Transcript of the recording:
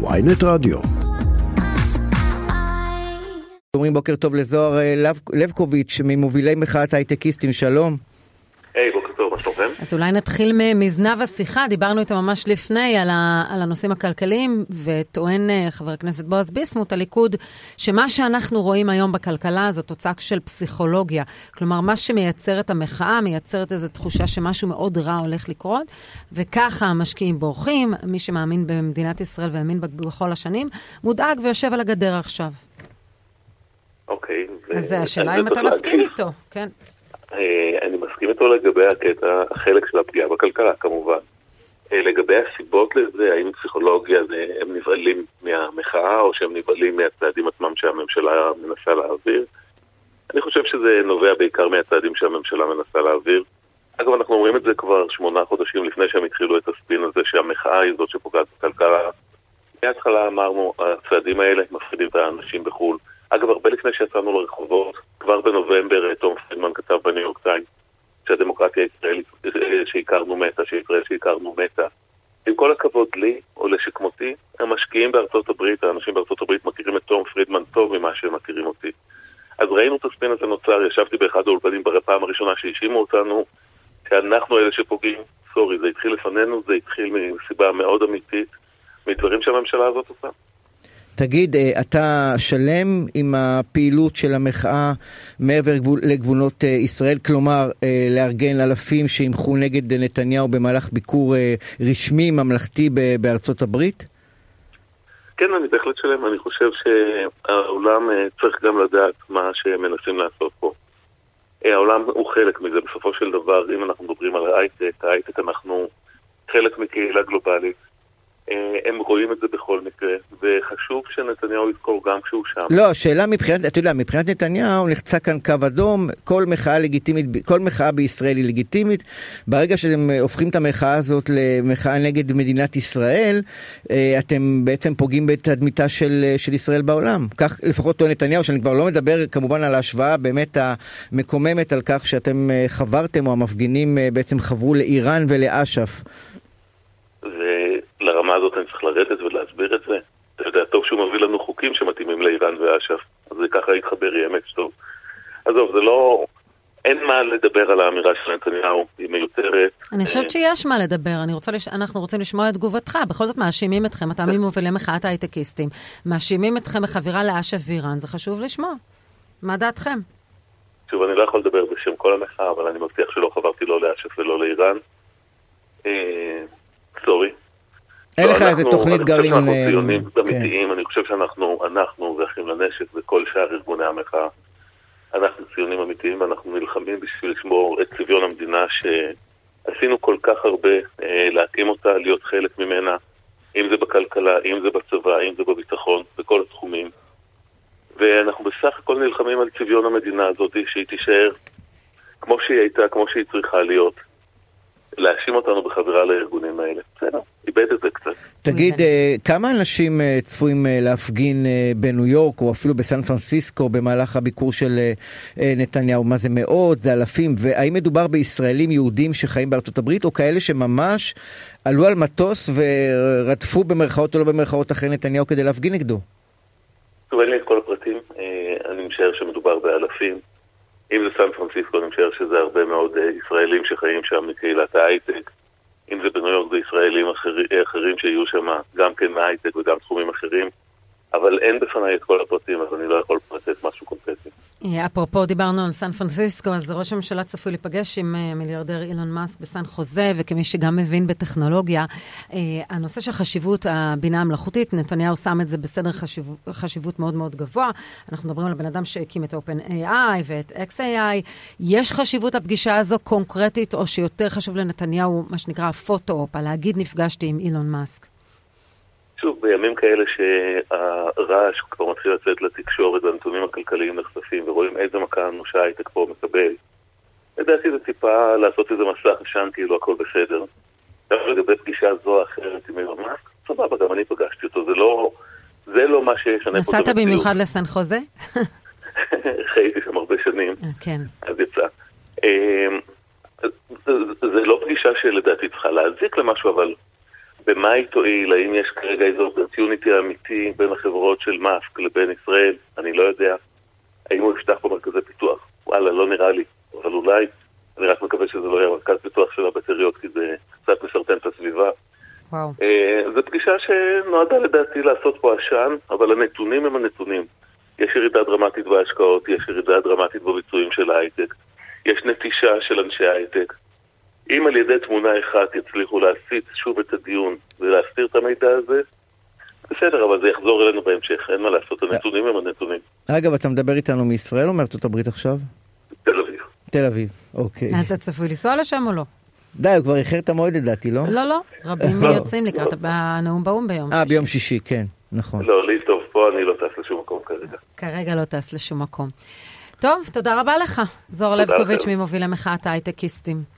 ויינט רדיו. אומרים בוקר טוב לזוהר אה, לבקוביץ' ממובילי מחאת הייטקיסטים, שלום. היי, בוקר טוב, מה שלומכם? אז אולי נתחיל מזנב השיחה, דיברנו איתו ממש לפני על, ה, על הנושאים הכלכליים, וטוען אה, חבר הכנסת בועז ביסמוט, הליכוד, שמה שאנחנו רואים היום בכלכלה זו תוצאה של פסיכולוגיה. כלומר, מה שמייצר את המחאה, מייצרת איזו תחושה שמשהו מאוד רע הולך לקרות, וככה המשקיעים בורחים, מי שמאמין במדינת ישראל והאמין בכל השנים, מודאג ויושב על הגדר עכשיו. אוקיי. אז השאלה אם אתה מסכים איתו, כן. אה, מסכים איתו לגבי הקטע, החלק של הפגיעה בכלכלה כמובן. אה, לגבי הסיבות לזה, האם פסיכולוגיה הם נבהלים מהמחאה או שהם נבהלים מהצעדים עצמם שהממשלה מנסה להעביר? אני חושב שזה נובע בעיקר מהצעדים שהממשלה מנסה להעביר. אגב, אנחנו אומרים את זה כבר שמונה חודשים לפני שהם התחילו את הספין הזה שהמחאה היא זאת שפוגעת בכלכלה. מההתחלה אמרנו, הצעדים האלה מפחידים את האנשים בחו"ל. אגב, הרבה לפני שיצאנו לרחובות, כבר בנובמבר תום פרידמן כתב בניו יורק טיים שהדמוקרטיה הישראלית שהכרנו מתה, שישראל שהכרנו מתה. עם כל הכבוד לי, או לשכמותי, המשקיעים בארצות הברית, האנשים בארצות הברית מכירים את תום פרידמן טוב ממה שהם מכירים אותי. אז ראינו את הספין הזה נוצר, ישבתי באחד האולפנים בפעם הראשונה שהאשימו אותנו שאנחנו אלה שפוגעים. סורי, זה התחיל לפנינו, זה התחיל מסיבה מאוד אמיתית, מדברים שהממשלה הזאת עושה. תגיד, אה, אתה שלם עם הפעילות של המחאה מעבר לגבולות אה, ישראל? כלומר, אה, לארגן אלפים שימחו נגד נתניהו במהלך ביקור רשמי ממלכתי בארצות הברית? כן, אני בהחלט שלם. אני חושב שהעולם צריך גם לדעת מה שמנסים לעשות פה. העולם הוא חלק מזה. בסופו של דבר, אם אנחנו מדברים על ההייטק, ההייטק אנחנו חלק מקהילה גלובלית. הם רואים את זה בכל מקרה, וחשוב שנתניהו יזכור גם כשהוא שם. לא, השאלה מבחינת, אתה יודע, מבחינת נתניהו נחצה כאן קו אדום, כל מחאה לגיטימית, כל מחאה בישראל היא לגיטימית. ברגע שאתם הופכים את המחאה הזאת למחאה נגד מדינת ישראל, אה, אתם בעצם פוגעים בתדמיתה של, של ישראל בעולם. כך לפחות טוען נתניהו, שאני כבר לא מדבר כמובן על ההשוואה באמת המקוממת על כך שאתם אה, חברתם, או המפגינים אה, בעצם חברו לאיראן ולאש"ף. אני צריך לרדת ולהסביר את זה. אתה יודע, טוב שהוא מביא לנו חוקים שמתאימים לאיראן ואש"ף, אז זה ככה יתחבר יהיה טוב. עזוב, זה לא... אין מה לדבר על האמירה של נתניהו, היא מיותרת. אני חושבת אה, שיש מה לדבר, אני רוצה לש... אנחנו רוצים לשמוע את תגובתך. בכל זאת מאשימים אתכם, אתה ממובילי מחאת ההייטקיסטים, מאשימים אתכם בחבירה לאש"ף ואיראן, זה חשוב לשמוע. מה דעתכם? שוב, אני לא יכול לדבר בשם כל המחאה, אבל אני מבטיח שלא חברתי לא לאש"ף ולא לאיראן. אה, אין לך איזה תוכנית גרעין... אני חושב שאנחנו ציונים אה, אמיתיים, אני חושב שאנחנו, אנחנו ואחים לנשק וכל שאר ארגוני המחאה, אנחנו ציונים אמיתיים ואנחנו נלחמים בשביל לשמור את צביון המדינה שעשינו כל כך הרבה אה, להקים אותה, להיות חלק ממנה, אם זה בכלכלה, אם זה בצבא, אם זה בביטחון, בכל התחומים. ואנחנו בסך הכל נלחמים על צביון המדינה הזאת, שהיא תישאר כמו שהיא הייתה, כמו שהיא צריכה להיות. להאשים אותנו בחברה לארגונים האלה. בסדר, איבד את זה קצת. תגיד, אה, כמה אנשים אה, צפויים אה, להפגין בניו יורק או אפילו בסן פרנסיסקו במהלך הביקור של נתניהו? מה זה מאות? זה אלפים? והאם מדובר בישראלים יהודים שחיים בארצות הברית או כאלה שממש עלו על מטוס ורדפו במרכאות או לא במרכאות אחרי נתניהו כדי להפגין נגדו? טוב, אין לי את כל הפרטים. אני משער שמדובר באלפים. אם זה סן פרנסיסקו, אני משער שזה הרבה מאוד ישראלים שחיים שם מקהילת ההייטק. אם זה בניו יורק זה ישראלים אחר, אחרים שיהיו שם גם כן מהייטק וגם תחומים אחרים, אבל אין בפניי את כל הפרטים, אז אני לא יכול אפרופו דיברנו על סן פרנסיסקו, אז ראש הממשלה צפוי להיפגש עם אה, מיליארדר אילון מאסק בסן חוזה, וכמי שגם מבין בטכנולוגיה, אה, הנושא של חשיבות הבינה המלאכותית, נתניהו שם את זה בסדר חשיב, חשיבות מאוד מאוד גבוה. אנחנו מדברים על הבן אדם שהקים את OpenAI ואת XAI. יש חשיבות הפגישה הזו קונקרטית, או שיותר חשוב לנתניהו, מה שנקרא ה photo-op, להגיד נפגשתי עם אילון מאסק? שוב, בימים כאלה שהרעש כבר מתחיל לצאת לתקשורת והנתונים הכלכליים נחשפים ורואים איזה מכה אנושה הייטק פה מקבל, לדעתי זה טיפה לעשות איזה מסך עשן כאילו הכל בסדר. גם לגבי פגישה זו או אחרת עם אילון מאסק, סבבה, גם אני פגשתי אותו, זה לא, זה לא מה שישנה פה את המציאות. נסעת במיוחד לסן חוזה? חייתי שם הרבה שנים, אה, כן. אז יצא. אמ, זה לא פגישה שלדעתי צריכה להזיק למשהו, אבל במה היא תועיל, האם יש כרגע איזו אופרטיוניטי אמיתי בין החברות של מאסק לבין ישראל, אני לא יודע. האם הוא יפתח פה מרכזי פיתוח? וואלה, לא נראה לי, אבל אולי. אני רק מקווה שזה לא יהיה מרכז פיתוח של הבטריות, כי זה קצת מסרטן את הסביבה. וואו. זו פגישה שנועדה לדעתי לעשות פה עשן, אבל הנתונים הם הנתונים. יש ירידה דרמטית בהשקעות, יש ירידה דרמטית בביצועים של ההייטק, יש נטישה של אנשי ההייטק. אם על ידי תמונה אחת יצליחו להסיט שוב את הדיון ולהסתיר את המידע הזה, בסדר, אבל זה יחזור אלינו בהמשך, אין מה לעשות, הנתונים הם הנתונים. אגב, אתה מדבר איתנו מישראל או מארצות הברית עכשיו? תל אביב. תל אביב, אוקיי. אתה צפוי לנסוע לשם או לא? די, הוא כבר איחר את המועד לדעתי, לא? לא, לא. רבים יוצאים לקראת הנאום באו"ם ביום אה, ביום שישי, כן, נכון. לא, לי טוב פה, אני לא טס לשום מקום כרגע. כרגע לא טס לשום מקום. טוב, תודה רבה לך. זוהר לבקוביץ' ממובילי מחאת ההייטקיסטים.